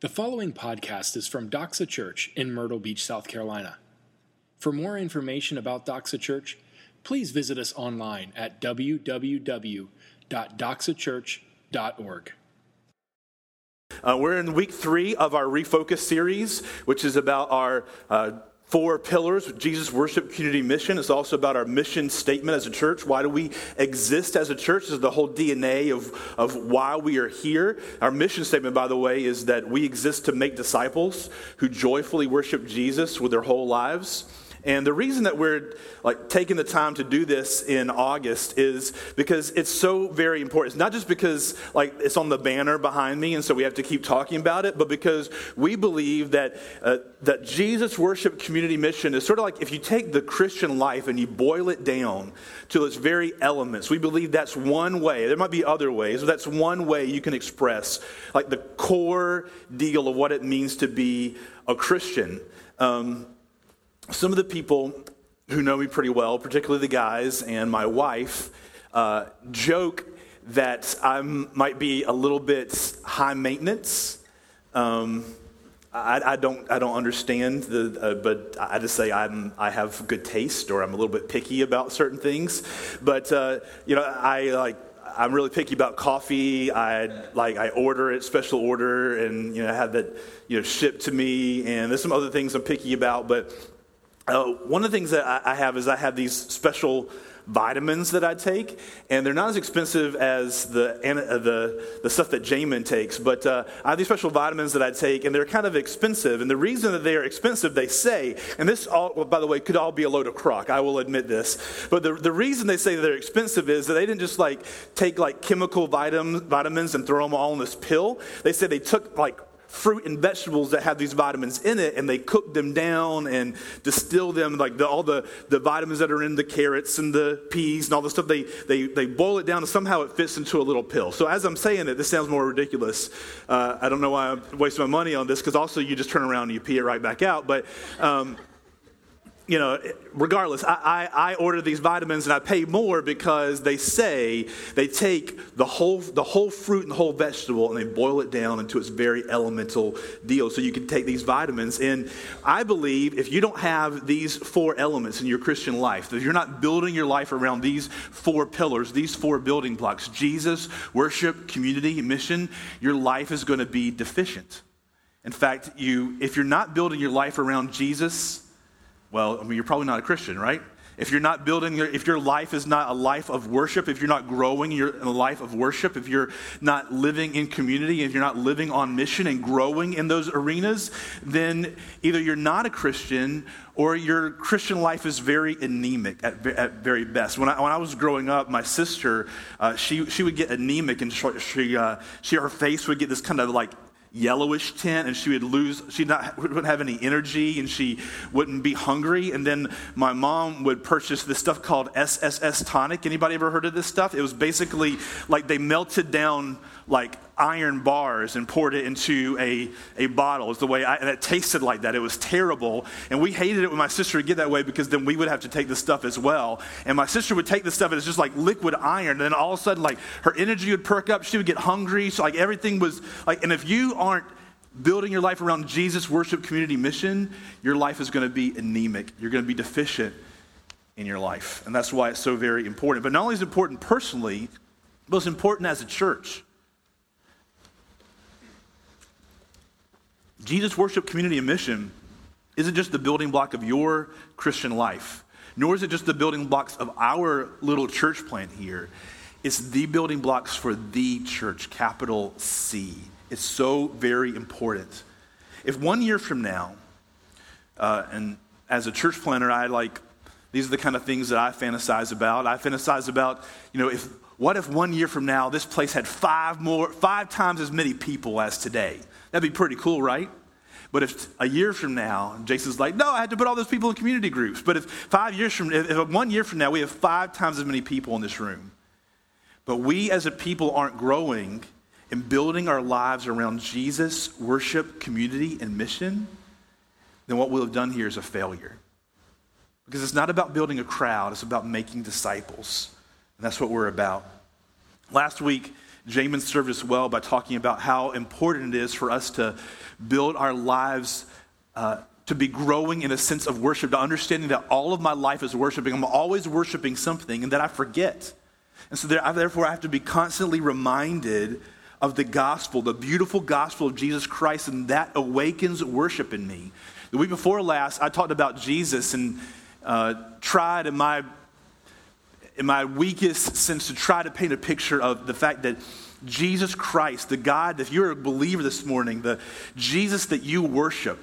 The following podcast is from Doxa Church in Myrtle Beach, South Carolina. For more information about Doxa Church, please visit us online at www.doxachurch.org. Uh, we're in week three of our Refocus series, which is about our uh, four pillars Jesus worship community mission. It's also about our mission statement as a church. Why do we exist as a church? This is the whole DNA of, of why we are here. Our mission statement, by the way, is that we exist to make disciples who joyfully worship Jesus with their whole lives. And the reason that we're like taking the time to do this in August is because it's so very important. It's not just because like it's on the banner behind me and so we have to keep talking about it, but because we believe that uh, that Jesus worship community mission is sort of like if you take the Christian life and you boil it down to its very elements. We believe that's one way. There might be other ways, but that's one way you can express like the core deal of what it means to be a Christian. Um, some of the people who know me pretty well, particularly the guys and my wife, uh, joke that I might be a little bit high maintenance. Um, I, I, don't, I don't understand, the, uh, but I just say I'm, I have good taste or I'm a little bit picky about certain things. But, uh, you know, I like, I'm really picky about coffee. I like I order it special order and you know have that you know shipped to me. And there's some other things I'm picky about, but uh, one of the things that I, I have is I have these special vitamins that I take, and they're not as expensive as the uh, the, the stuff that Jamin takes. But uh, I have these special vitamins that I take, and they're kind of expensive. And the reason that they are expensive, they say, and this, all, well, by the way, could all be a load of crock. I will admit this. But the, the reason they say they're expensive is that they didn't just like take like chemical vitam, vitamins and throw them all in this pill. They said they took like fruit and vegetables that have these vitamins in it and they cook them down and distill them like the, all the, the vitamins that are in the carrots and the peas and all the stuff they, they, they boil it down and somehow it fits into a little pill. So as i'm saying it this sounds more ridiculous. Uh, i don't know why i'm wasting my money on this because also you just turn around and you pee it right back out but um, you know, regardless, I, I, I, order these vitamins and I pay more because they say they take the whole, the whole fruit and the whole vegetable and they boil it down into its very elemental deal. So you can take these vitamins. And I believe if you don't have these four elements in your Christian life, if you're not building your life around these four pillars, these four building blocks Jesus, worship, community, mission your life is going to be deficient. In fact, you, if you're not building your life around Jesus, well, I mean, you're probably not a Christian, right? If you're not building your, if your life is not a life of worship, if you're not growing your, in a life of worship, if you're not living in community, if you're not living on mission and growing in those arenas, then either you're not a Christian or your Christian life is very anemic at, at very best. When I, when I was growing up, my sister, uh, she, she would get anemic and she, uh, she, her face would get this kind of like yellowish tint and she would lose she wouldn't have any energy and she wouldn't be hungry. And then my mom would purchase this stuff called sss tonic. Anybody ever heard of this stuff? It was basically like they melted down like iron bars and poured it into a, a bottle. Is the way I, and it tasted like that. It was terrible. And we hated it when my sister would get that way because then we would have to take the stuff as well. And my sister would take the stuff and it's just like liquid iron. And then all of a sudden, like her energy would perk up. She would get hungry. So like everything was like, and if you aren't building your life around Jesus worship community mission, your life is going to be anemic. You're going to be deficient in your life. And that's why it's so very important. But not only is it important personally, but it's important as a church. Jesus Worship Community and Mission isn't just the building block of your Christian life, nor is it just the building blocks of our little church plant here. It's the building blocks for the church, capital C. It's so very important. If one year from now, uh, and as a church planner, I like, these are the kind of things that I fantasize about. I fantasize about, you know, if what if one year from now this place had five more, five times as many people as today? That'd be pretty cool, right? But if a year from now, Jason's like, no, I had to put all those people in community groups. But if five years from, if one year from now, we have five times as many people in this room, but we as a people aren't growing and building our lives around Jesus, worship, community, and mission, then what we'll have done here is a failure. Because it's not about building a crowd, it's about making disciples. And that's what we're about. Last week, Jamin served us well by talking about how important it is for us to build our lives uh, to be growing in a sense of worship, to understanding that all of my life is worshiping. I'm always worshiping something and that I forget. And so, there, therefore, I have to be constantly reminded of the gospel, the beautiful gospel of Jesus Christ, and that awakens worship in me. The week before last, I talked about Jesus and uh, tried in my, in my weakest sense to try to paint a picture of the fact that Jesus Christ, the God, if you're a believer this morning, the Jesus that you worship,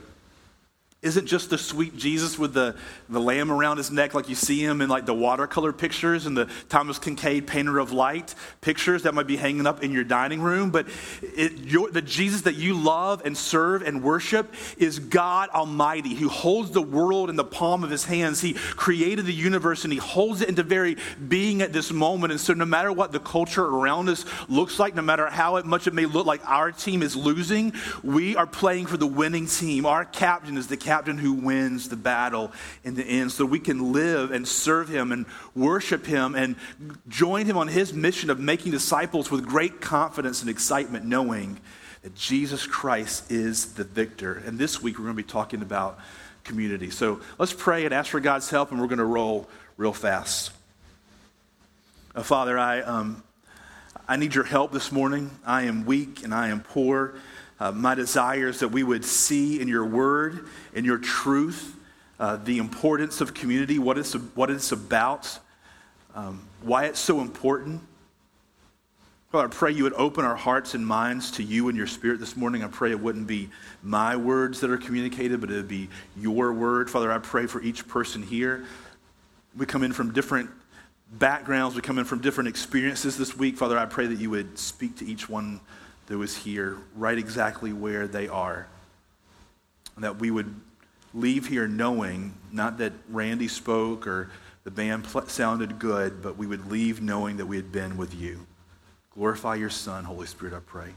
isn't just the sweet Jesus with the, the lamb around his neck like you see him in like the watercolor pictures and the Thomas Kinkade painter of light pictures that might be hanging up in your dining room. But it, your, the Jesus that you love and serve and worship is God Almighty who holds the world in the palm of his hands. He created the universe and he holds it into very being at this moment. And so no matter what the culture around us looks like, no matter how much it may look like our team is losing, we are playing for the winning team. Our captain is the captain captain who wins the battle in the end, so we can live and serve him and worship him and join him on his mission of making disciples with great confidence and excitement, knowing that Jesus Christ is the victor. And this week we're going to be talking about community. So let's pray and ask for God's help, and we're going to roll real fast. Uh, Father, I, um, I need your help this morning. I am weak and I am poor. Uh, my desire is that we would see in your word, in your truth, uh, the importance of community, what it's, what it's about, um, why it's so important. Father, I pray you would open our hearts and minds to you and your spirit this morning. I pray it wouldn't be my words that are communicated, but it would be your word. Father, I pray for each person here. We come in from different backgrounds, we come in from different experiences this week. Father, I pray that you would speak to each one that was here right exactly where they are. That we would leave here knowing, not that Randy spoke or the band pl- sounded good, but we would leave knowing that we had been with you. Glorify your Son, Holy Spirit, I pray.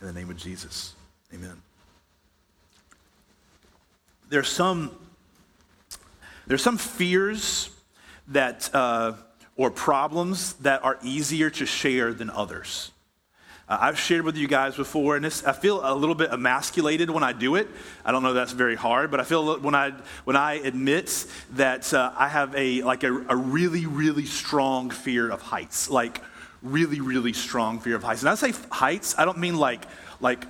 In the name of Jesus. Amen. There's some, there's some fears that, uh, or problems that are easier to share than others. Uh, I've shared with you guys before, and I feel a little bit emasculated when I do it. I don't know that's very hard, but I feel when I when I admit that uh, I have a like a, a really really strong fear of heights, like really really strong fear of heights. And I say heights, I don't mean like like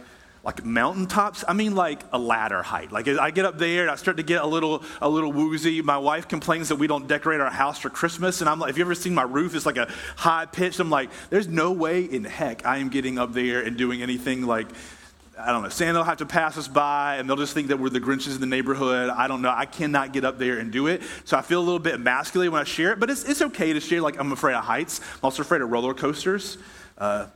like mountaintops. I mean like a ladder height. Like I get up there and I start to get a little a little woozy. My wife complains that we don't decorate our house for Christmas, and I'm like, have you ever seen my roof? It's like a high pitch. I'm like, there's no way in heck I am getting up there and doing anything like. I don't know. Santa will have to pass us by, and they'll just think that we're the Grinches in the neighborhood. I don't know. I cannot get up there and do it. So I feel a little bit emasculated when I share it, but it's, it's okay to share. Like, I'm afraid of heights. I'm also afraid of roller coasters. Uh,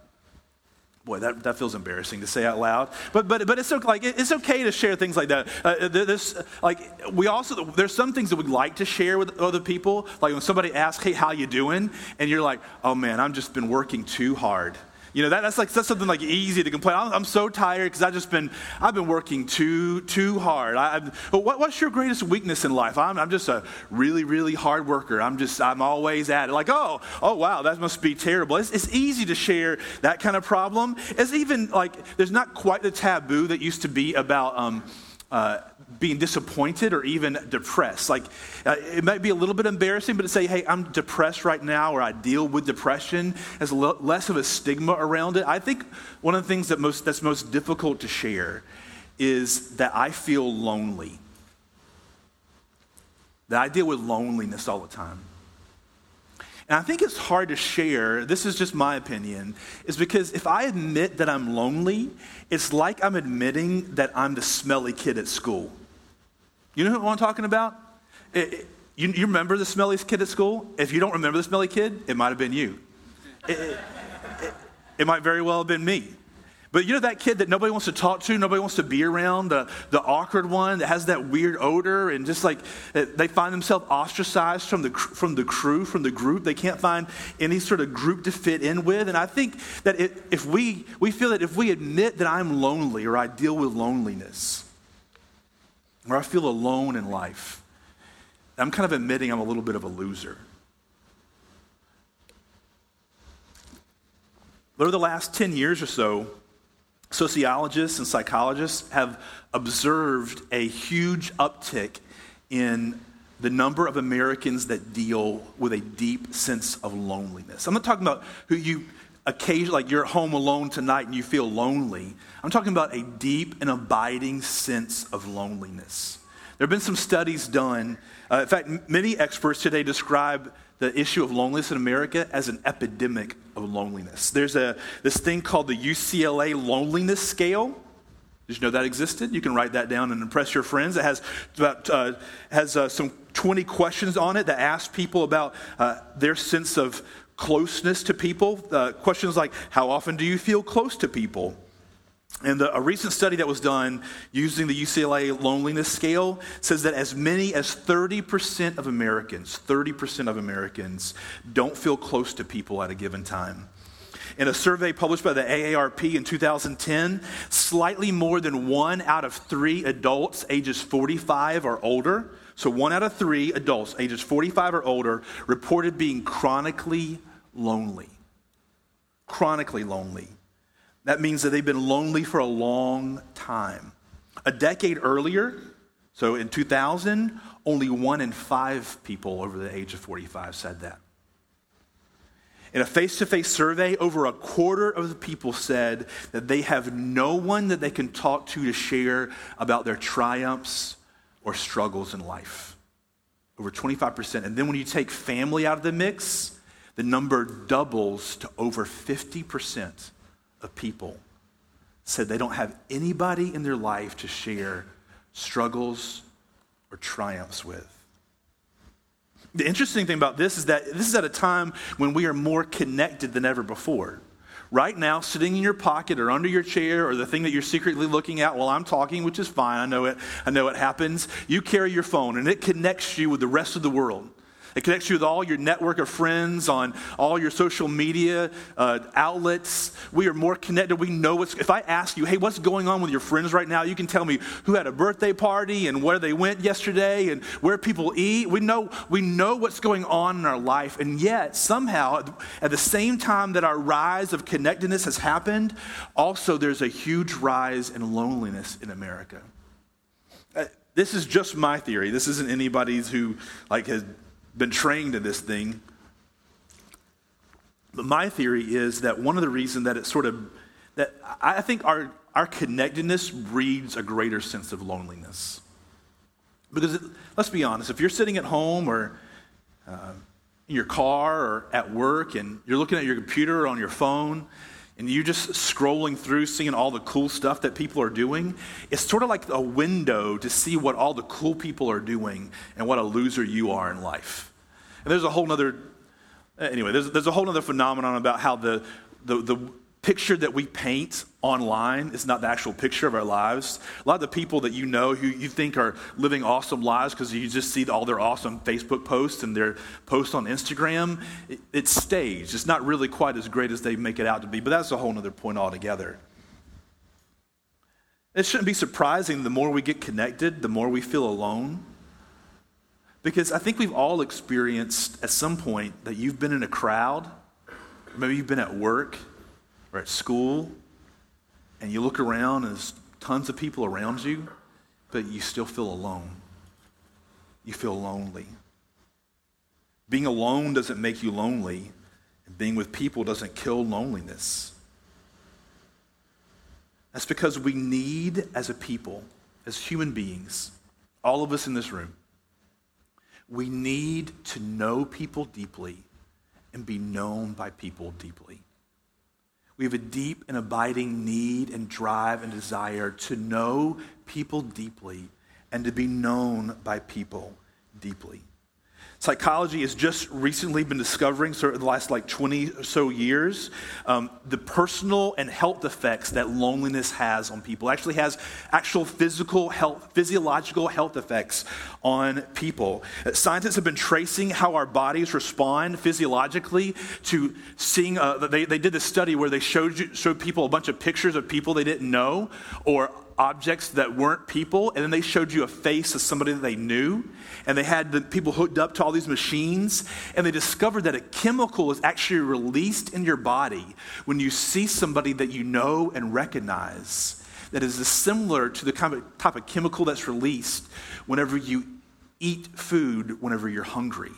Boy, that, that feels embarrassing to say out loud. But, but, but it's, okay, like, it's okay to share things like that. Uh, this, like, we also, there's some things that we'd like to share with other people. Like when somebody asks, hey, how you doing? And you're like, oh man, I've just been working too hard. You know, that, that's like that's something like easy to complain. I'm, I'm so tired because I've just been I've been working too too hard. I, what, what's your greatest weakness in life? I'm, I'm just a really really hard worker. I'm just I'm always at it. Like oh oh wow that must be terrible. It's, it's easy to share that kind of problem. It's even like there's not quite the taboo that used to be about. Um, uh, being disappointed or even depressed. Like, uh, it might be a little bit embarrassing, but to say, hey, I'm depressed right now, or I deal with depression, has less of a stigma around it. I think one of the things that most, that's most difficult to share is that I feel lonely. That I deal with loneliness all the time. And I think it's hard to share, this is just my opinion, is because if I admit that I'm lonely, it's like I'm admitting that I'm the smelly kid at school. You know what I'm talking about? It, it, you, you, remember the smelly kid at school? If you don't remember the smelly kid, it might have been you. It, it might very well have been me. But you know that kid that nobody wants to talk to, nobody wants to be around, the, the awkward one that has that weird odor, and just like uh, they find themselves ostracized from the, from the crew, from the group. They can't find any sort of group to fit in with. And I think that it, if we, we feel that if we admit that I'm lonely or I deal with loneliness, or I feel alone in life, I'm kind of admitting I'm a little bit of a loser. over the last 10 years or so, sociologists and psychologists have observed a huge uptick in the number of Americans that deal with a deep sense of loneliness. I'm not talking about who you occasionally, like you're at home alone tonight and you feel lonely. I'm talking about a deep and abiding sense of loneliness. There have been some studies done. Uh, in fact, many experts today describe the issue of loneliness in America as an epidemic of loneliness. There's a, this thing called the UCLA Loneliness Scale. Did you know that existed? You can write that down and impress your friends. It has about uh, has uh, some 20 questions on it that ask people about uh, their sense of closeness to people. Uh, questions like, "How often do you feel close to people?" And the, a recent study that was done using the UCLA loneliness scale says that as many as 30% of Americans, 30% of Americans don't feel close to people at a given time. In a survey published by the AARP in 2010, slightly more than one out of three adults ages 45 or older, so one out of three adults ages 45 or older, reported being chronically lonely. Chronically lonely. That means that they've been lonely for a long time. A decade earlier, so in 2000, only one in five people over the age of 45 said that. In a face to face survey, over a quarter of the people said that they have no one that they can talk to to share about their triumphs or struggles in life. Over 25%. And then when you take family out of the mix, the number doubles to over 50% of people said they don't have anybody in their life to share struggles or triumphs with. The interesting thing about this is that this is at a time when we are more connected than ever before. Right now, sitting in your pocket or under your chair or the thing that you're secretly looking at while I'm talking, which is fine, I know it, I know it happens, you carry your phone and it connects you with the rest of the world. It connects you with all your network of friends on all your social media uh, outlets. We are more connected. We know what's, if I ask you, hey, what's going on with your friends right now? You can tell me who had a birthday party and where they went yesterday and where people eat. We know, we know what's going on in our life. And yet, somehow, at the same time that our rise of connectedness has happened, also there's a huge rise in loneliness in America. Uh, this is just my theory. This isn't anybody's who like has been trained in this thing. But my theory is that one of the reasons that it sort of, that I think our, our connectedness breeds a greater sense of loneliness. Because it, let's be honest, if you're sitting at home or uh, in your car or at work and you're looking at your computer or on your phone and you're just scrolling through seeing all the cool stuff that people are doing, it's sort of like a window to see what all the cool people are doing and what a loser you are in life. And there's a whole other, anyway, there's, there's a whole other phenomenon about how the, the, the picture that we paint online is not the actual picture of our lives. A lot of the people that you know who you think are living awesome lives because you just see all their awesome Facebook posts and their posts on Instagram, it, it's staged. It's not really quite as great as they make it out to be, but that's a whole other point altogether. It shouldn't be surprising the more we get connected, the more we feel alone. Because I think we've all experienced at some point that you've been in a crowd, maybe you've been at work or at school, and you look around and there's tons of people around you, but you still feel alone. You feel lonely. Being alone doesn't make you lonely, and being with people doesn't kill loneliness. That's because we need, as a people, as human beings, all of us in this room, we need to know people deeply and be known by people deeply. We have a deep and abiding need and drive and desire to know people deeply and to be known by people deeply. Psychology has just recently been discovering, so the last like 20 or so years, um, the personal and health effects that loneliness has on people. It actually has actual physical health, physiological health effects on people. Uh, scientists have been tracing how our bodies respond physiologically to seeing, uh, they, they did this study where they showed, you, showed people a bunch of pictures of people they didn't know or objects that weren't people, and then they showed you a face of somebody that they knew, and they had the people hooked up to all these machines, and they discovered that a chemical is actually released in your body when you see somebody that you know and recognize that is similar to the type of chemical that's released whenever you eat food whenever you're hungry.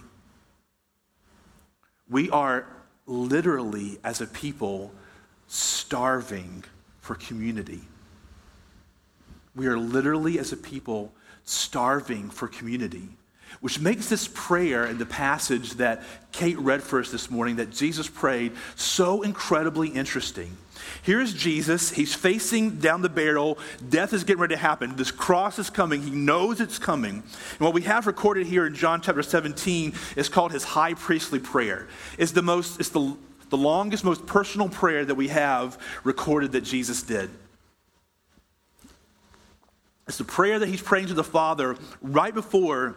We are literally, as a people, starving for community. We are literally, as a people, starving for community, which makes this prayer in the passage that Kate read for us this morning, that Jesus prayed, so incredibly interesting. Here's Jesus. He's facing down the barrel. Death is getting ready to happen. This cross is coming. He knows it's coming. And what we have recorded here in John chapter 17 is called his high priestly prayer. It's the most, it's the, the longest, most personal prayer that we have recorded that Jesus did. It's the prayer that he's praying to the Father right before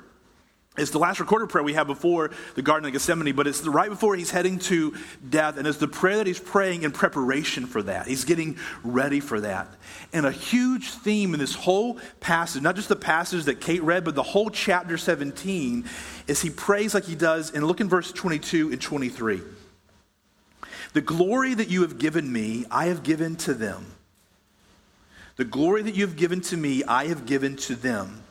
it's the last recorded prayer we have before the Garden of Gethsemane, but it's the, right before he's heading to death, and it's the prayer that he's praying in preparation for that. He's getting ready for that. And a huge theme in this whole passage, not just the passage that Kate read, but the whole chapter 17, is he prays like he does, and look in verse 22 and 23. The glory that you have given me, I have given to them. The glory that you have given to me, I have given to them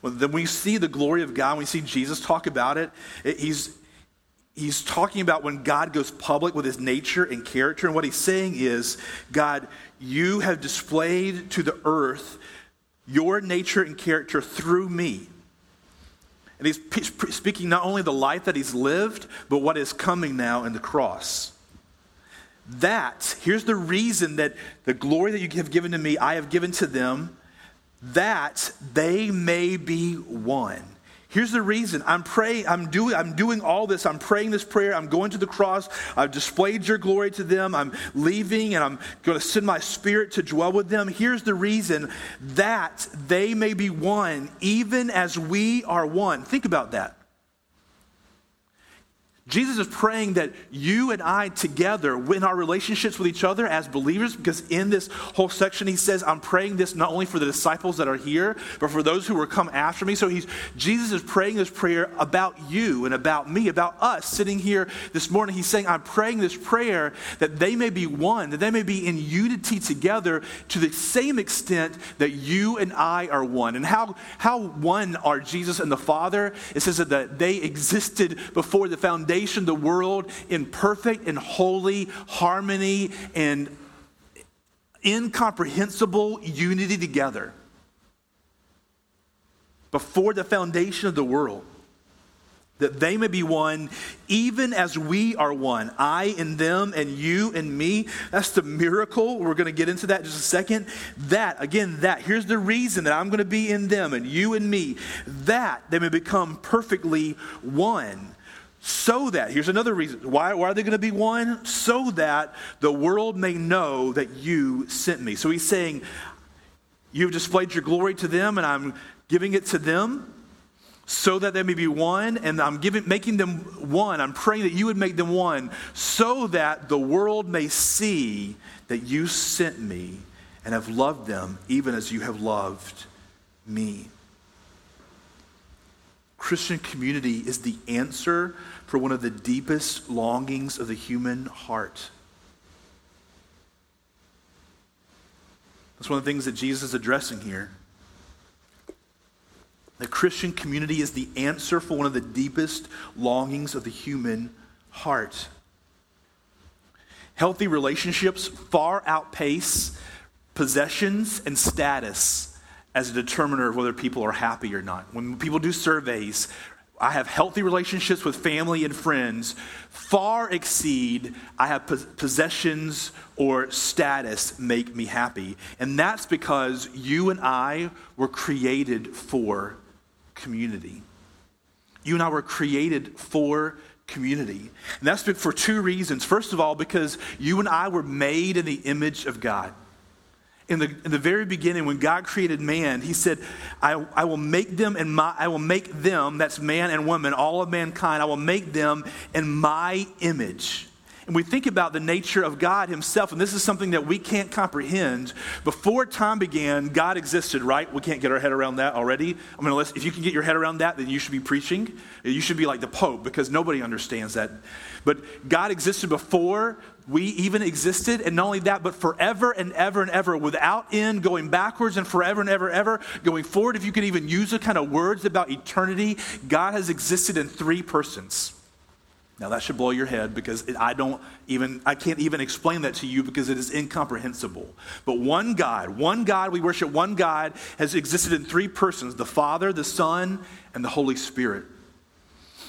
when we see the glory of God, we see Jesus talk about it, he's, he's talking about when God goes public with his nature and character. And what he's saying is, God, you have displayed to the earth your nature and character through me. And he's speaking not only the life that he's lived, but what is coming now in the cross. That, here's the reason that the glory that you have given to me, I have given to them that they may be one. Here's the reason. I'm praying, I'm doing, I'm doing all this. I'm praying this prayer. I'm going to the cross. I've displayed your glory to them. I'm leaving and I'm going to send my spirit to dwell with them. Here's the reason that they may be one, even as we are one. Think about that. Jesus is praying that you and I together, in our relationships with each other as believers, because in this whole section he says, I'm praying this not only for the disciples that are here, but for those who will come after me. So he's, Jesus is praying this prayer about you and about me, about us sitting here this morning. He's saying, I'm praying this prayer that they may be one, that they may be in unity together to the same extent that you and I are one. And how, how one are Jesus and the Father? It says that they existed before the foundation foundation the world in perfect and holy harmony and incomprehensible unity together. Before the foundation of the world, that they may be one, even as we are one. I and them, and you and me. That's the miracle. We're going to get into that in just a second. That, again, that. Here's the reason that I'm going to be in them, and you and me. That they may become perfectly one so that, here's another reason. Why, why are they going to be one? So that the world may know that you sent me. So he's saying, You've displayed your glory to them, and I'm giving it to them so that they may be one, and I'm giving, making them one. I'm praying that you would make them one so that the world may see that you sent me and have loved them even as you have loved me. Christian community is the answer for one of the deepest longings of the human heart. That's one of the things that Jesus is addressing here. The Christian community is the answer for one of the deepest longings of the human heart. Healthy relationships far outpace possessions and status as a determiner of whether people are happy or not. When people do surveys, I have healthy relationships with family and friends far exceed I have possessions or status make me happy. And that's because you and I were created for community. You and I were created for community. And that's for two reasons. First of all, because you and I were made in the image of God in the, in the very beginning, when God created man, he said, I, I will make them and my, I will make them, that's man and woman, all of mankind, I will make them in my image. and we think about the nature of God Himself, and this is something that we can't comprehend, before time began, God existed, right? We can't get our head around that already. I mean, if you can get your head around that, then you should be preaching. You should be like the Pope because nobody understands that. But God existed before we even existed, and not only that, but forever and ever and ever, without end, going backwards and forever and ever, ever, going forward. If you could even use the kind of words about eternity, God has existed in three persons. Now that should blow your head because it, I don't even I can't even explain that to you because it is incomprehensible. But one God, one God, we worship one God has existed in three persons, the Father, the Son, and the Holy Spirit.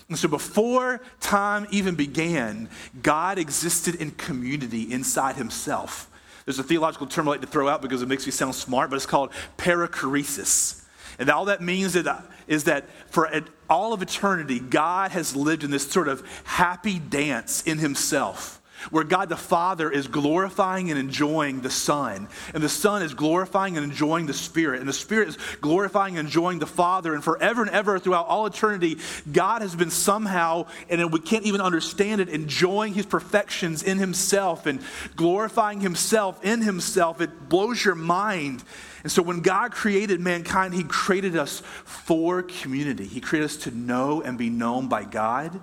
And so before time even began, God existed in community inside himself. There's a theological term I like to throw out because it makes me sound smart, but it's called perichoresis. And all that means is that for all of eternity, God has lived in this sort of happy dance in himself where God the Father is glorifying and enjoying the Son, and the Son is glorifying and enjoying the Spirit, and the Spirit is glorifying and enjoying the Father, and forever and ever throughout all eternity, God has been somehow, and we can't even understand it, enjoying His perfections in Himself and glorifying Himself in Himself. It blows your mind. And so when God created mankind, He created us for community. He created us to know and be known by God.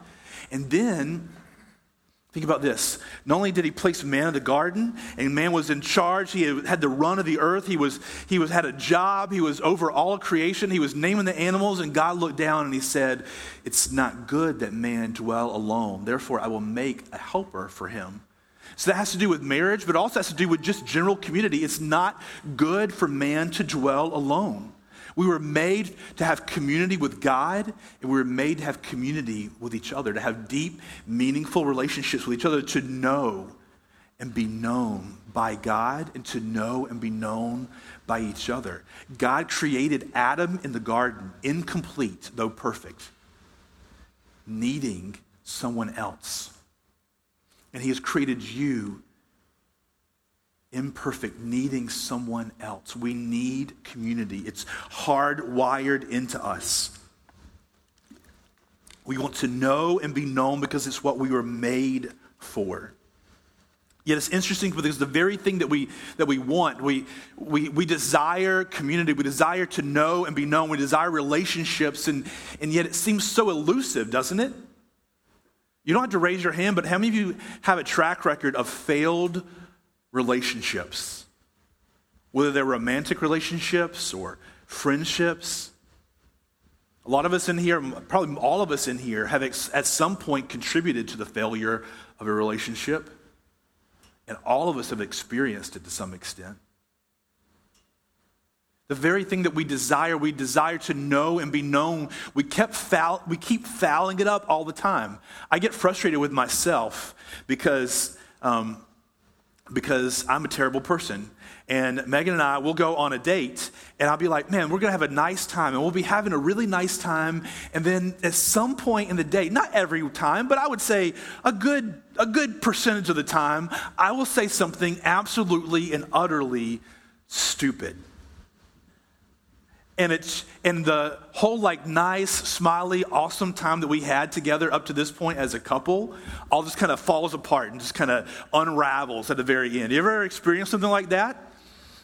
And then Think about this. Not only did he place man in the garden, and man was in charge, he had the run of the earth, he, was, he was, had a job, he was over all creation, he was naming the animals, and God looked down and he said, It's not good that man dwell alone. Therefore, I will make a helper for him. So that has to do with marriage, but also has to do with just general community. It's not good for man to dwell alone. We were made to have community with God, and we were made to have community with each other, to have deep, meaningful relationships with each other, to know and be known by God, and to know and be known by each other. God created Adam in the garden, incomplete, though perfect, needing someone else. And He has created you imperfect, needing someone else. We need community. It's hardwired into us. We want to know and be known because it's what we were made for. Yet it's interesting because the very thing that we, that we want, we, we, we desire community, we desire to know and be known, we desire relationships, and, and yet it seems so elusive, doesn't it? You don't have to raise your hand, but how many of you have a track record of failed relationships, whether they're romantic relationships or friendships. A lot of us in here, probably all of us in here, have at some point contributed to the failure of a relationship. And all of us have experienced it to some extent. The very thing that we desire, we desire to know and be known, we, kept foul, we keep fouling it up all the time. I get frustrated with myself because um, because I'm a terrible person. And Megan and I will go on a date, and I'll be like, man, we're to have a nice time, and we'll be having a really nice time. And then at some point in the date, not every time, but I would say a good, a good percentage of the time, I will say something absolutely and utterly stupid and it's and the whole like nice smiley awesome time that we had together up to this point as a couple all just kind of falls apart and just kind of unravels at the very end you ever experienced something like that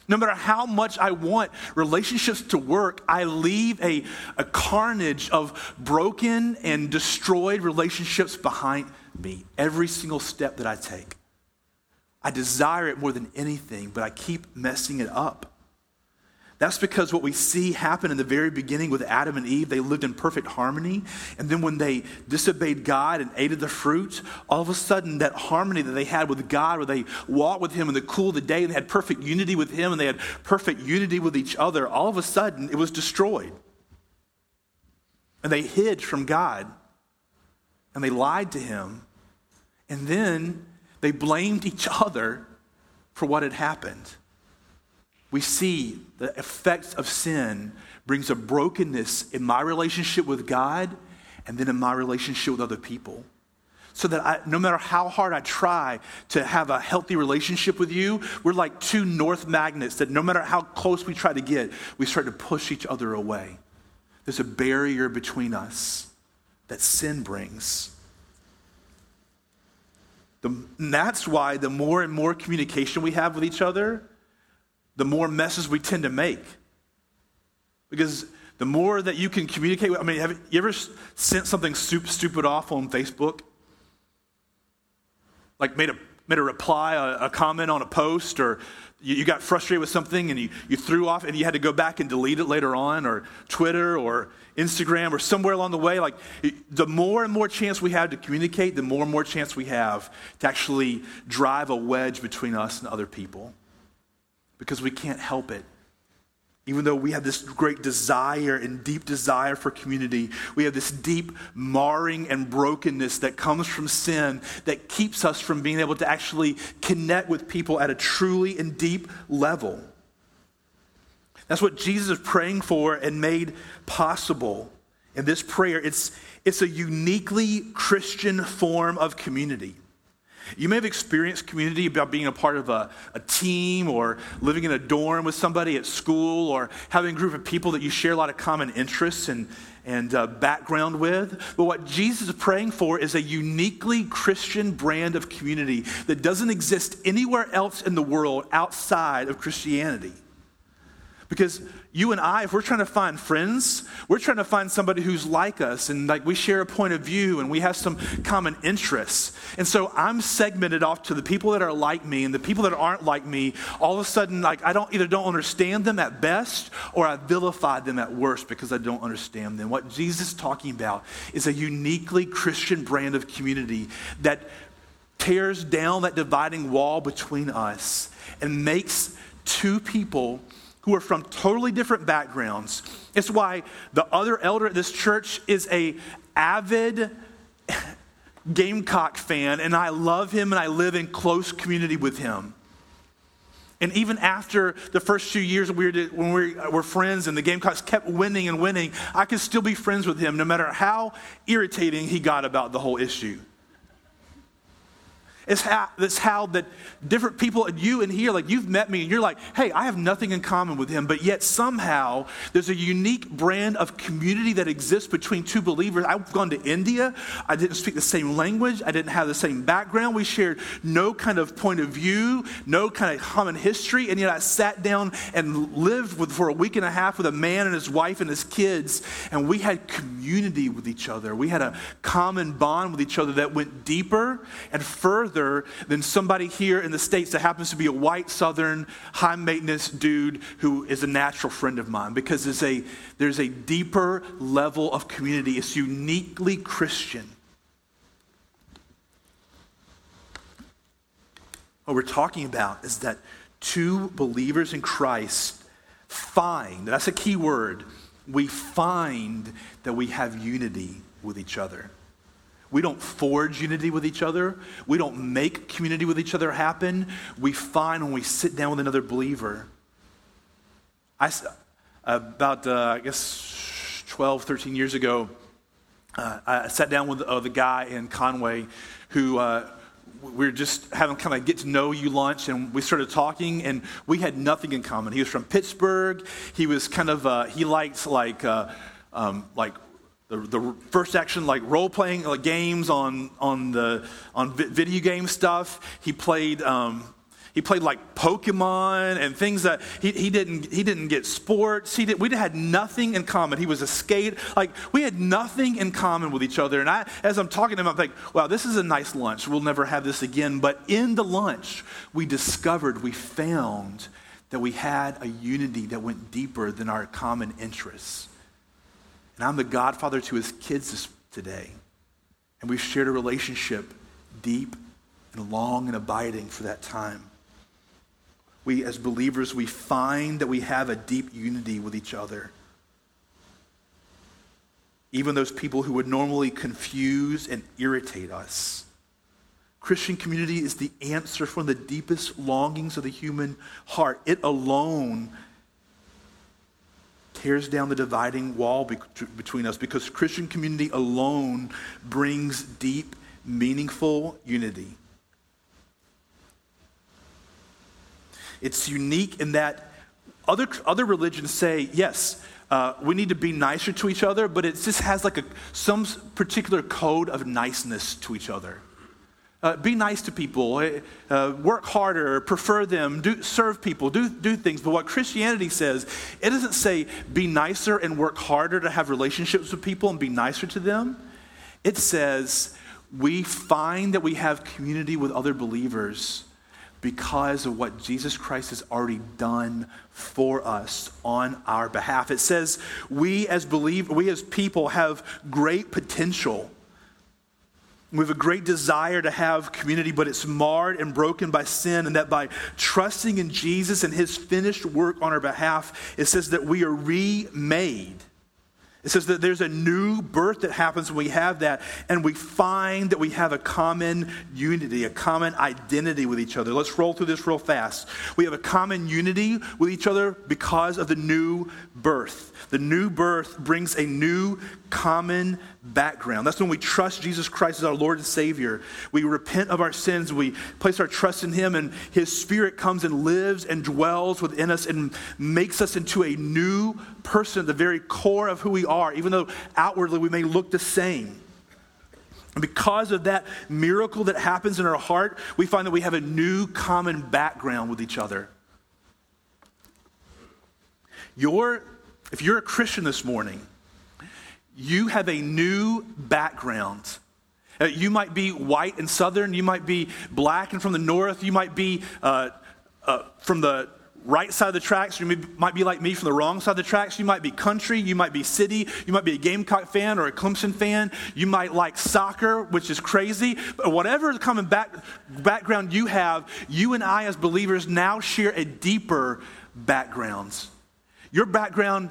no matter how much I want relationships to work, I leave a, a carnage of broken and destroyed relationships behind me every single step that I take. I desire it more than anything, but I keep messing it up. That's because what we see happen in the very beginning with Adam and Eve, they lived in perfect harmony. And then when they disobeyed God and ate of the fruit, all of a sudden that harmony that they had with God, where they walked with Him in the cool of the day and they had perfect unity with Him and they had perfect unity with each other, all of a sudden it was destroyed. And they hid from God and they lied to Him. And then they blamed each other for what had happened we see the effects of sin brings a brokenness in my relationship with God and then in my relationship with other people. So that I, no matter how hard I try to have a healthy relationship with you, we're like two north magnets that no matter how close we try to get, we start to push each other away. There's a barrier between us that sin brings. The, and that's why the more and more communication we have with each other, the more messes we tend to make. Because the more that you can communicate with, I mean, have you ever sent something stupid off on Facebook? Like made a, made a reply, a, a comment on a post, or you, you, got frustrated with something and you, you threw off and you had to go back and delete it later on, or Twitter or Instagram or somewhere along the way. Like the more and more chance we have to communicate, the more and more chance we have to actually drive a wedge between us and other people because we can't help it. Even though we have this great desire and deep desire for community, we have this deep marring and brokenness that comes from sin that keeps us from being able to actually connect with people at a truly and deep level. That's what Jesus is praying for and made possible in this prayer. It's, it's a uniquely Christian form of community. You may have experienced community about being a part of a, a, team or living in a dorm with somebody at school or having a group of people that you share a lot of common interests and, and uh, background with. But what Jesus is praying for is a uniquely Christian brand of community that doesn't exist anywhere else in the world outside of Christianity. Because you and I, if we're trying to find friends, we're trying to find somebody who's like us and like we share a point of view and we have some common interests. And so I'm segmented off to the people that are like me and the people that aren't like me. All of a sudden, like I don't either don't understand them at best or I vilify them at worst because I don't understand them. What Jesus is talking about is a uniquely Christian brand of community that tears down that dividing wall between us and makes two people who are from totally different backgrounds. It's why the other elder at this church is a avid Gamecock fan, and I love him and I live in close community with him. And even after the first few years we were, when we were friends and the Gamecocks kept winning and winning, I could still be friends with him no matter how irritating he got about the whole issue. It's how, it's how that different people, and you and here, like you've met me and you're like, hey, I have nothing in common with him, but yet somehow there's a unique brand of community that exists between two believers. I've gone to India. I didn't speak the same language. I didn't have the same background. We shared no kind of point of view, no kind of common history. And yet I sat down and lived with, for a week and a half with a man and his wife and his kids. And we had community with each other. We had a common bond with each other that went deeper and further further than somebody here in the States that happens to be a white, southern, high maintenance dude who is a natural friend of mine because there's a, there's a deeper level of community. It's uniquely Christian. What we're talking about is that two believers in Christ find, that's a key word, we find that we have unity with each other. We don't forge unity with each other. We don't make community with each other happen. We find when we sit down with another believer. I, about, uh, I guess, 12, 13 years ago, uh, I sat down with uh, the guy in Conway who uh, we were just having kind of get to know you lunch, and we started talking, and we had nothing in common. He was from Pittsburgh. He was kind of, uh, he liked like, uh, um, like the, the first action like role playing like games on on the on video game stuff. He played um, he played like Pokemon and things that he, he didn't he didn't get sports. He did, we had nothing in common. He was a skate like we had nothing in common with each other. And I as I'm talking to him, I'm like, wow, this is a nice lunch. We'll never have this again. But in the lunch, we discovered, we found that we had a unity that went deeper than our common interests. And I'm the godfather to his kids today. And we've shared a relationship deep and long and abiding for that time. We, as believers, we find that we have a deep unity with each other. Even those people who would normally confuse and irritate us. Christian community is the answer for the deepest longings of the human heart. It alone tears down the dividing wall be- between us because Christian community alone brings deep, meaningful unity. It's unique in that other, other religions say, yes, uh, we need to be nicer to each other, but it just has like a, some particular code of niceness to each other. Uh, be nice to people, uh, uh, work harder, prefer them, do, serve people, do, do things. But what Christianity says, it doesn't say be nicer and work harder to have relationships with people and be nicer to them. It says we find that we have community with other believers because of what Jesus Christ has already done for us on our behalf. It says we as believe we as people have great potential. We have a great desire to have community, but it's marred and broken by sin, and that by trusting in Jesus and his finished work on our behalf, it says that we are remade it says that there's a new birth that happens when we have that, and we find that we have a common unity, a common identity with each other. Let's roll through this real fast. We have a common unity with each other because of the new birth. The new birth brings a new common background. That's when we trust Jesus Christ as our Lord and Savior. We repent of our sins, we place our trust in Him, and His Spirit comes and lives and dwells within us and makes us into a new person the very core of who we are, even though outwardly we may look the same. And because of that miracle that happens in our heart, we find that we have a new common background with each other. Your, if you're a Christian this morning, you have a new background. Uh, you might be white and southern, you might be black and from the north, you might be uh, uh, from the right side of the tracks, you might be like me from the wrong side of the tracks. You might be country, you might be city, you might be a Gamecock fan or a Clemson fan. You might like soccer, which is crazy. But whatever common back, background you have, you and I as believers now share a deeper background. Your background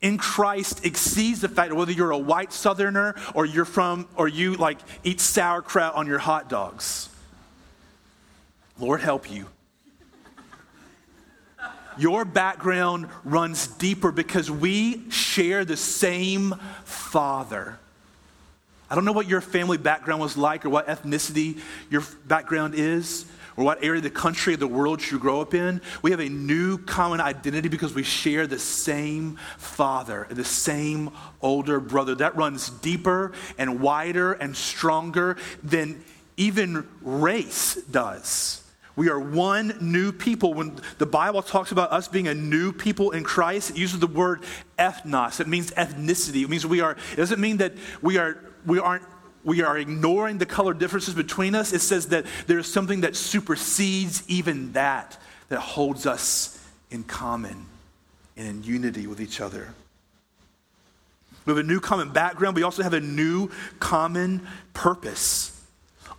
in Christ exceeds the fact of whether you're a white southerner or you're from or you like eat sauerkraut on your hot dogs. Lord help you. Your background runs deeper because we share the same Father. I don't know what your family background was like or what ethnicity your background is or what area of the country or the world you grow up in. We have a new common identity because we share the same father, the same older brother. That runs deeper and wider and stronger than even race does. We are one new people. When the Bible talks about us being a new people in Christ, it uses the word ethnos. It means ethnicity. It means we are, it doesn't mean that we are we aren't we are ignoring the color differences between us. It says that there is something that supersedes even that, that holds us in common and in unity with each other. We have a new common background. We also have a new common purpose.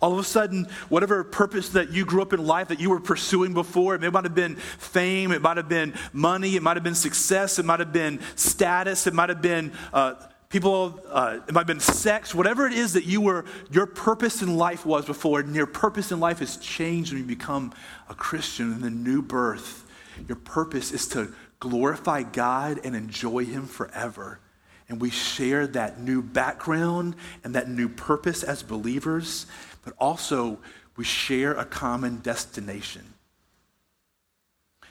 All of a sudden, whatever purpose that you grew up in life that you were pursuing before, it might have been fame, it might have been money, it might have been success, it might have been status, it might have been uh, people, uh, it might have been sex, whatever it is that you were, your purpose in life was before, and your purpose in life has changed when you become a Christian in the new birth. Your purpose is to glorify God and enjoy Him forever. And we share that new background and that new purpose as believers, but also we share a common destination.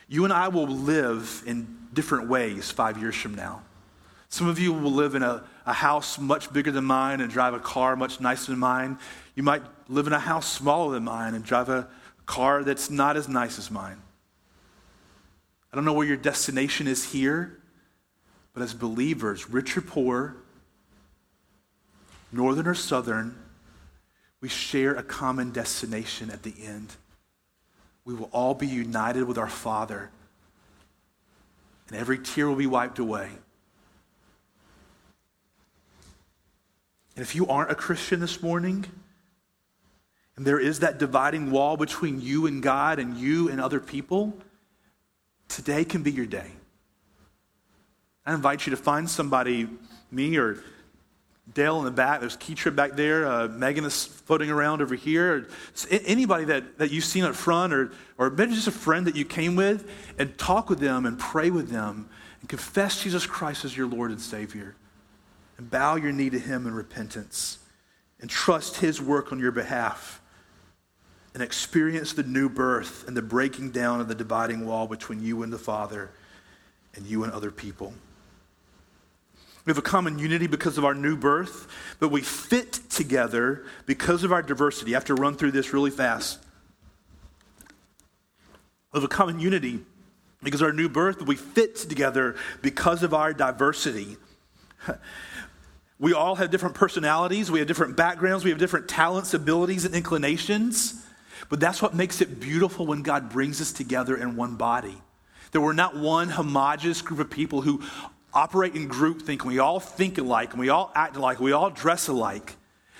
You and I will live in different ways five years from now. Some of you will live in a, a house much bigger than mine and drive a car much nicer than mine. You might live in a house smaller than mine and drive a car that's not as nice as mine. I don't know where your destination is here, but as believers, rich or poor, northern or southern, we share a common destination at the end. We will all be united with our Father, and every tear will be wiped away. And if you aren't a Christian this morning, and there is that dividing wall between you and God and you and other people, today can be your day. I invite you to find somebody, me or Dale in the back, there's Keitra back there, uh, Megan is floating around over here, anybody that, that you've seen up front, or, or maybe just a friend that you came with, and talk with them and pray with them and confess Jesus Christ as your Lord and Savior and bow your knee to Him in repentance and trust His work on your behalf and experience the new birth and the breaking down of the dividing wall between you and the Father and you and other people. We have a common unity because of our new birth, but we fit together because of our diversity. I have to run through this really fast. We have a common unity because of our new birth, but we fit together because of our diversity. We all have different personalities, we have different backgrounds, we have different talents, abilities, and inclinations. But that's what makes it beautiful when God brings us together in one body. That we're not one homogenous group of people who operate in group think, we all think alike, and we all act alike, we all dress alike.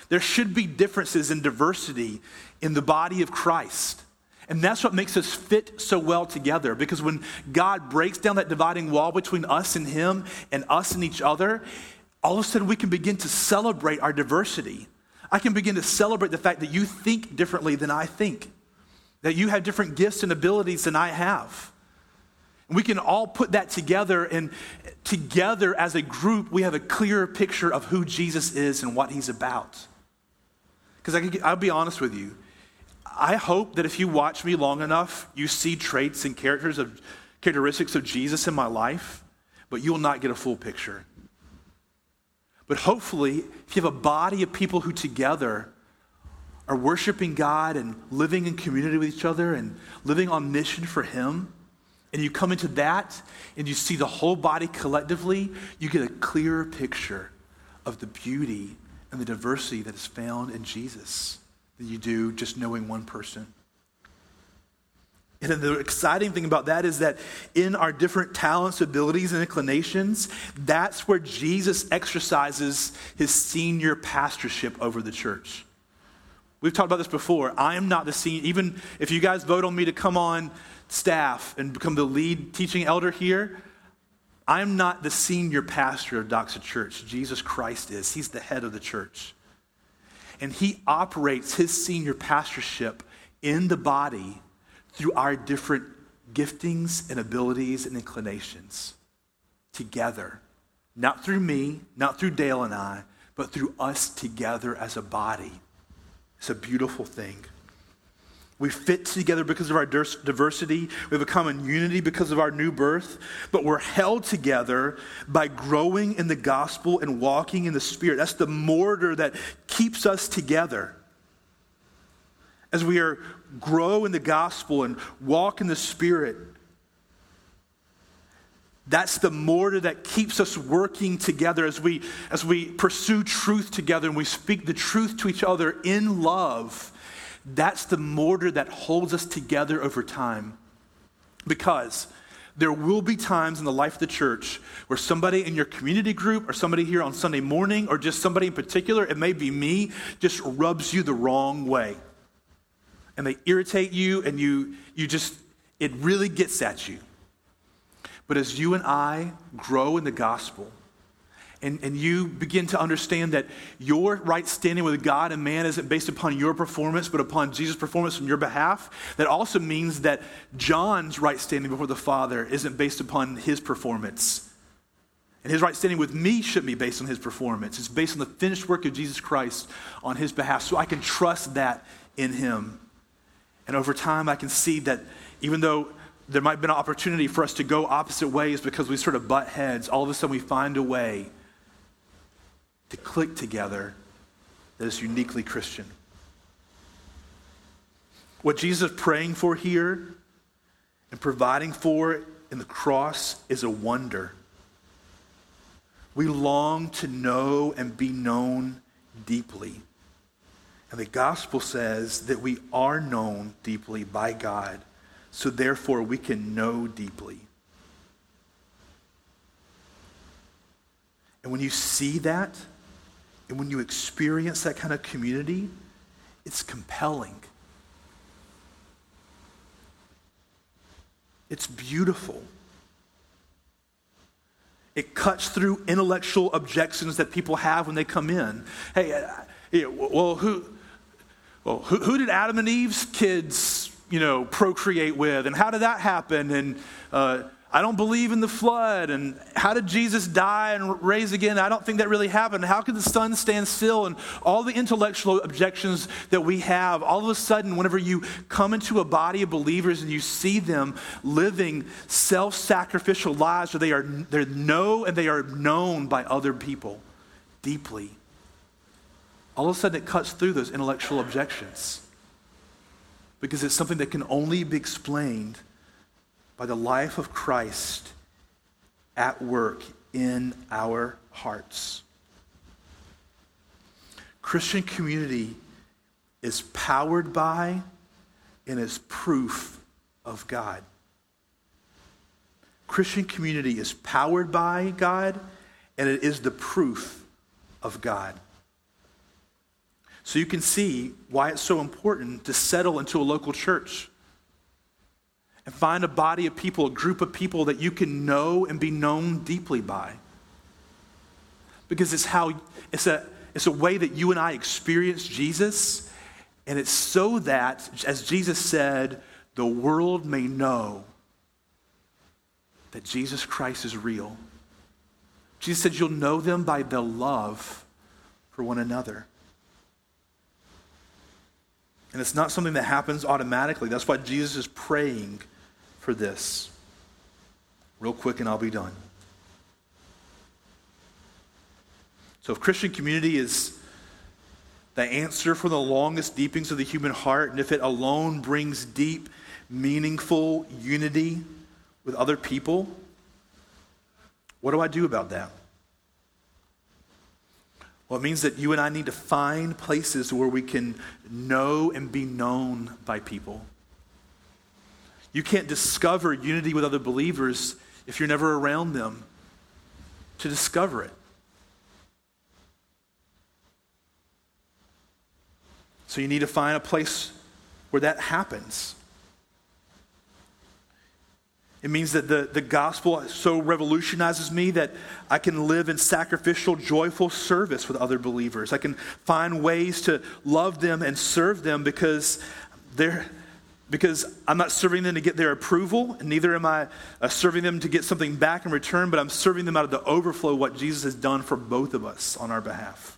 There should be differences in diversity in the body of Christ. And that's what makes us fit so well together because when God breaks down that dividing wall between us and Him and us and each other, all of a sudden we can begin to celebrate our diversity. I can begin to celebrate the fact that you think differently than I think, that you have different gifts and abilities than I have. We can all put that together, and together as a group, we have a clearer picture of who Jesus is and what he's about. Because I'll be honest with you, I hope that if you watch me long enough, you see traits and characters of, characteristics of Jesus in my life, but you will not get a full picture. But hopefully, if you have a body of people who together are worshiping God and living in community with each other and living on mission for Him, and you come into that and you see the whole body collectively, you get a clearer picture of the beauty and the diversity that is found in Jesus than you do just knowing one person. And the exciting thing about that is that in our different talents, abilities, and inclinations, that's where Jesus exercises his senior pastorship over the church. We've talked about this before. I am not the senior, even if you guys vote on me to come on staff and become the lead teaching elder here, I'm not the senior pastor of Doxa Church. Jesus Christ is. He's the head of the church. And he operates his senior pastorship in the body through our different giftings and abilities and inclinations together. Not through me, not through Dale and I, but through us together as a body. It's a beautiful thing. We fit together because of our diversity. We have a common unity because of our new birth. But we're held together by growing in the gospel and walking in the Spirit. That's the mortar that keeps us together. As we are grow in the gospel and walk in the Spirit. That's the mortar that keeps us working together as we, as we pursue truth together and we speak the truth to each other in love. That's the mortar that holds us together over time. Because there will be times in the life of the church where somebody in your community group or somebody here on Sunday morning or just somebody in particular, it may be me, just rubs you the wrong way and they irritate you and you, you just, it really gets at you. But as you and I grow in the gospel, and, and you begin to understand that your right standing with God and man isn't based upon your performance, but upon Jesus' performance on your behalf, that also means that John's right standing before the Father isn't based upon his performance. And his right standing with me shouldn't be based on his performance. It's based on the finished work of Jesus Christ on his behalf. So I can trust that in him. And over time, I can see that even though there might be an opportunity for us to go opposite ways because we sort of butt heads, all of a sudden we find a way to click together that is uniquely Christian. What Jesus is praying for here and providing for in the cross is a wonder. We long to know and be known deeply. And the gospel says that we are known deeply by God, so therefore we can know deeply. And when you see that, and when you experience that kind of community, it's compelling. It's beautiful. It cuts through intellectual objections that people have when they come in. Hey, well, who, well, who, who, did Adam and Eve's kids, you know, procreate with, and how did that happen? And uh, I don't believe in the flood. And how did Jesus die and raise again? I don't think that really happened. How could the sun stand still? And all the intellectual objections that we have, all of a sudden, whenever you come into a body of believers and you see them living self sacrificial lives where they are they're know and they are known by other people deeply, all of a sudden it cuts through those intellectual objections because it's something that can only be explained by the life of Christ at work in our hearts. Christian community is powered by and is proof of God. Christian community is powered by God and it is the proof of God. So you can see why it's so important to settle into a local church and find a body of people, a group of people that you can know and be known deeply by. Because it's how it's a it's a way that you and I experience Jesus, and it's so that, as Jesus said, the world may know that Jesus Christ is real. Jesus said, You'll know them by the love for one another. And it's not something that happens automatically. That's why Jesus is praying for this. Real quick, and I'll be done. So, if Christian community is the answer for the longest deepings of the human heart, and if it alone brings deep, meaningful unity with other people, what do I do about that? Well, it means that you and I need to find places where we can know and be known by people. You can't discover unity with other believers if you're never around them to discover it. So you need to find a place where that happens. It means that the, the gospel so revolutionizes me that I can live in sacrificial, joyful service with other believers. I can find ways to love them and serve them because they're, because I'm not serving them to get their approval, and neither am I uh, serving them to get something back in return, but I'm serving them out of the overflow what Jesus has done for both of us on our behalf.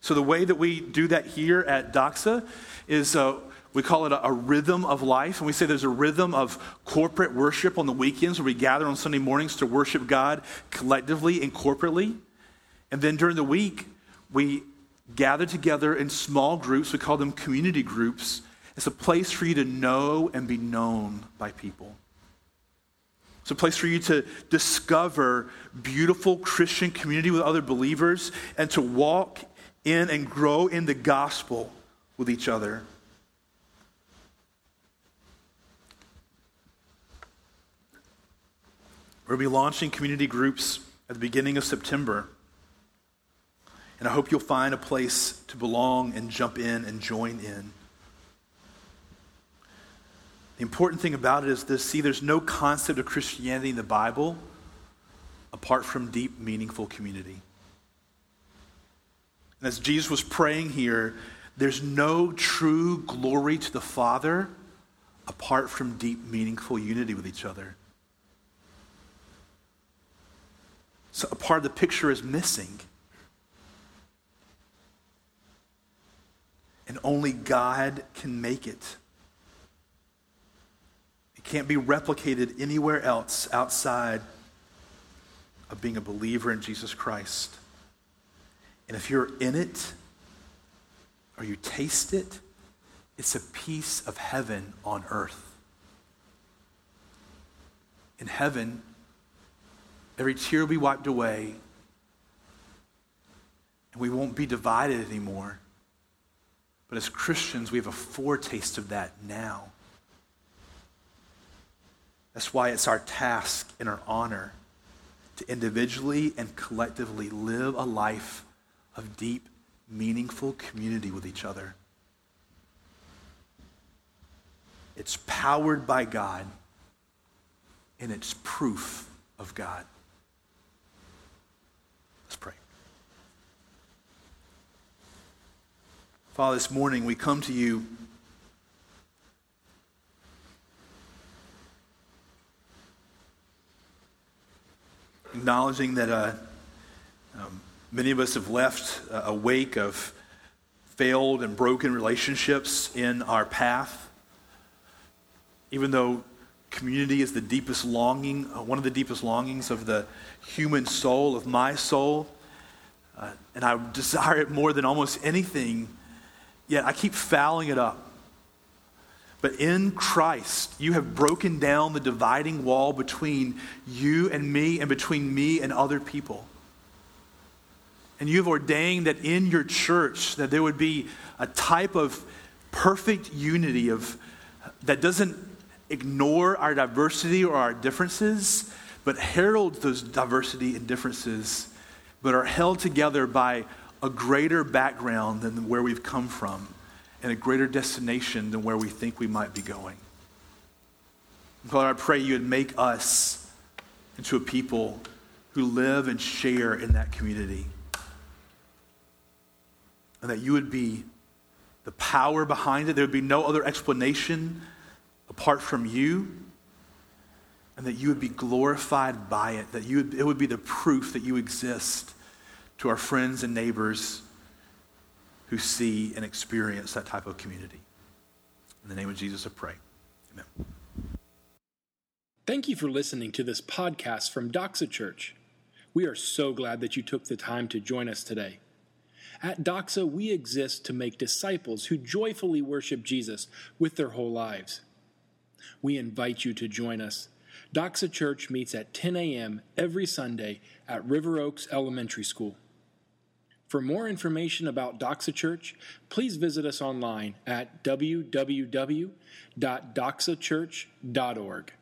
So, the way that we do that here at Doxa is uh, we call it a, a, rhythm of life. And we say there's a rhythm of corporate worship on the weekends where we gather on Sunday mornings to worship God collectively and corporately. And then during the week, we gather together in small groups. We call them community groups. It's a place for you to know and be known by people. It's a place for you to discover beautiful Christian community with other believers and to walk in and grow in the gospel with each other. We'll be launching community groups at the beginning of September. And I hope you'll find a place to belong and jump in and join in. The important thing about it is this see, there's no concept of Christianity in the Bible apart from deep, meaningful community. And as Jesus was praying here, there's no true glory to the Father apart from deep, meaningful unity with each other. So a part of the picture is missing. And only God can make it. It can't be replicated anywhere else outside of being a believer in Jesus Christ. And if you're in it, or you taste it, it's a piece of heaven on earth. In heaven, every tear will be wiped away, and we won't be divided anymore. But as Christians, we have a foretaste of that now. That's why it's our task and our honor to individually and collectively live a life of deep, meaningful community with each other. It's powered by God, and it's proof of God. Let's pray. Father, this morning we come to you. Acknowledging that uh, um, many of us have left a wake of failed and broken relationships in our path. Even though community is the deepest longing, uh, one of the deepest longings of the human soul, of my soul, uh, and I desire it more than almost anything yet I keep fouling it up. But in Christ, you have broken down the dividing wall between you and me and between me and other people. And you've ordained that in your church that there would be a type of perfect unity of that doesn't ignore our diversity or our differences, but heralds those diversity and differences, but are held together by a greater background than where we've come from and a greater destination than where we think we might be going. Father, I pray you would make us into a people who live and share in that community and that you would be the power behind it. There would be no other explanation apart from you, and that you would be glorified by it, that you would, it would be the proof that you exist to our friends and neighbors who see and experience that type of community. In the name of Jesus, I pray. Amen. Thank you for listening to this podcast from Doxa Church. We are so glad that you took the time to join us today. At Doxa, we exist to make disciples who joyfully worship Jesus with their whole lives. We invite you to join us. Doxa Church meets at 10 a.m. every Sunday at River Oaks Elementary School. For more information about Doxa Church, please visit us online at www.doxachurch.org.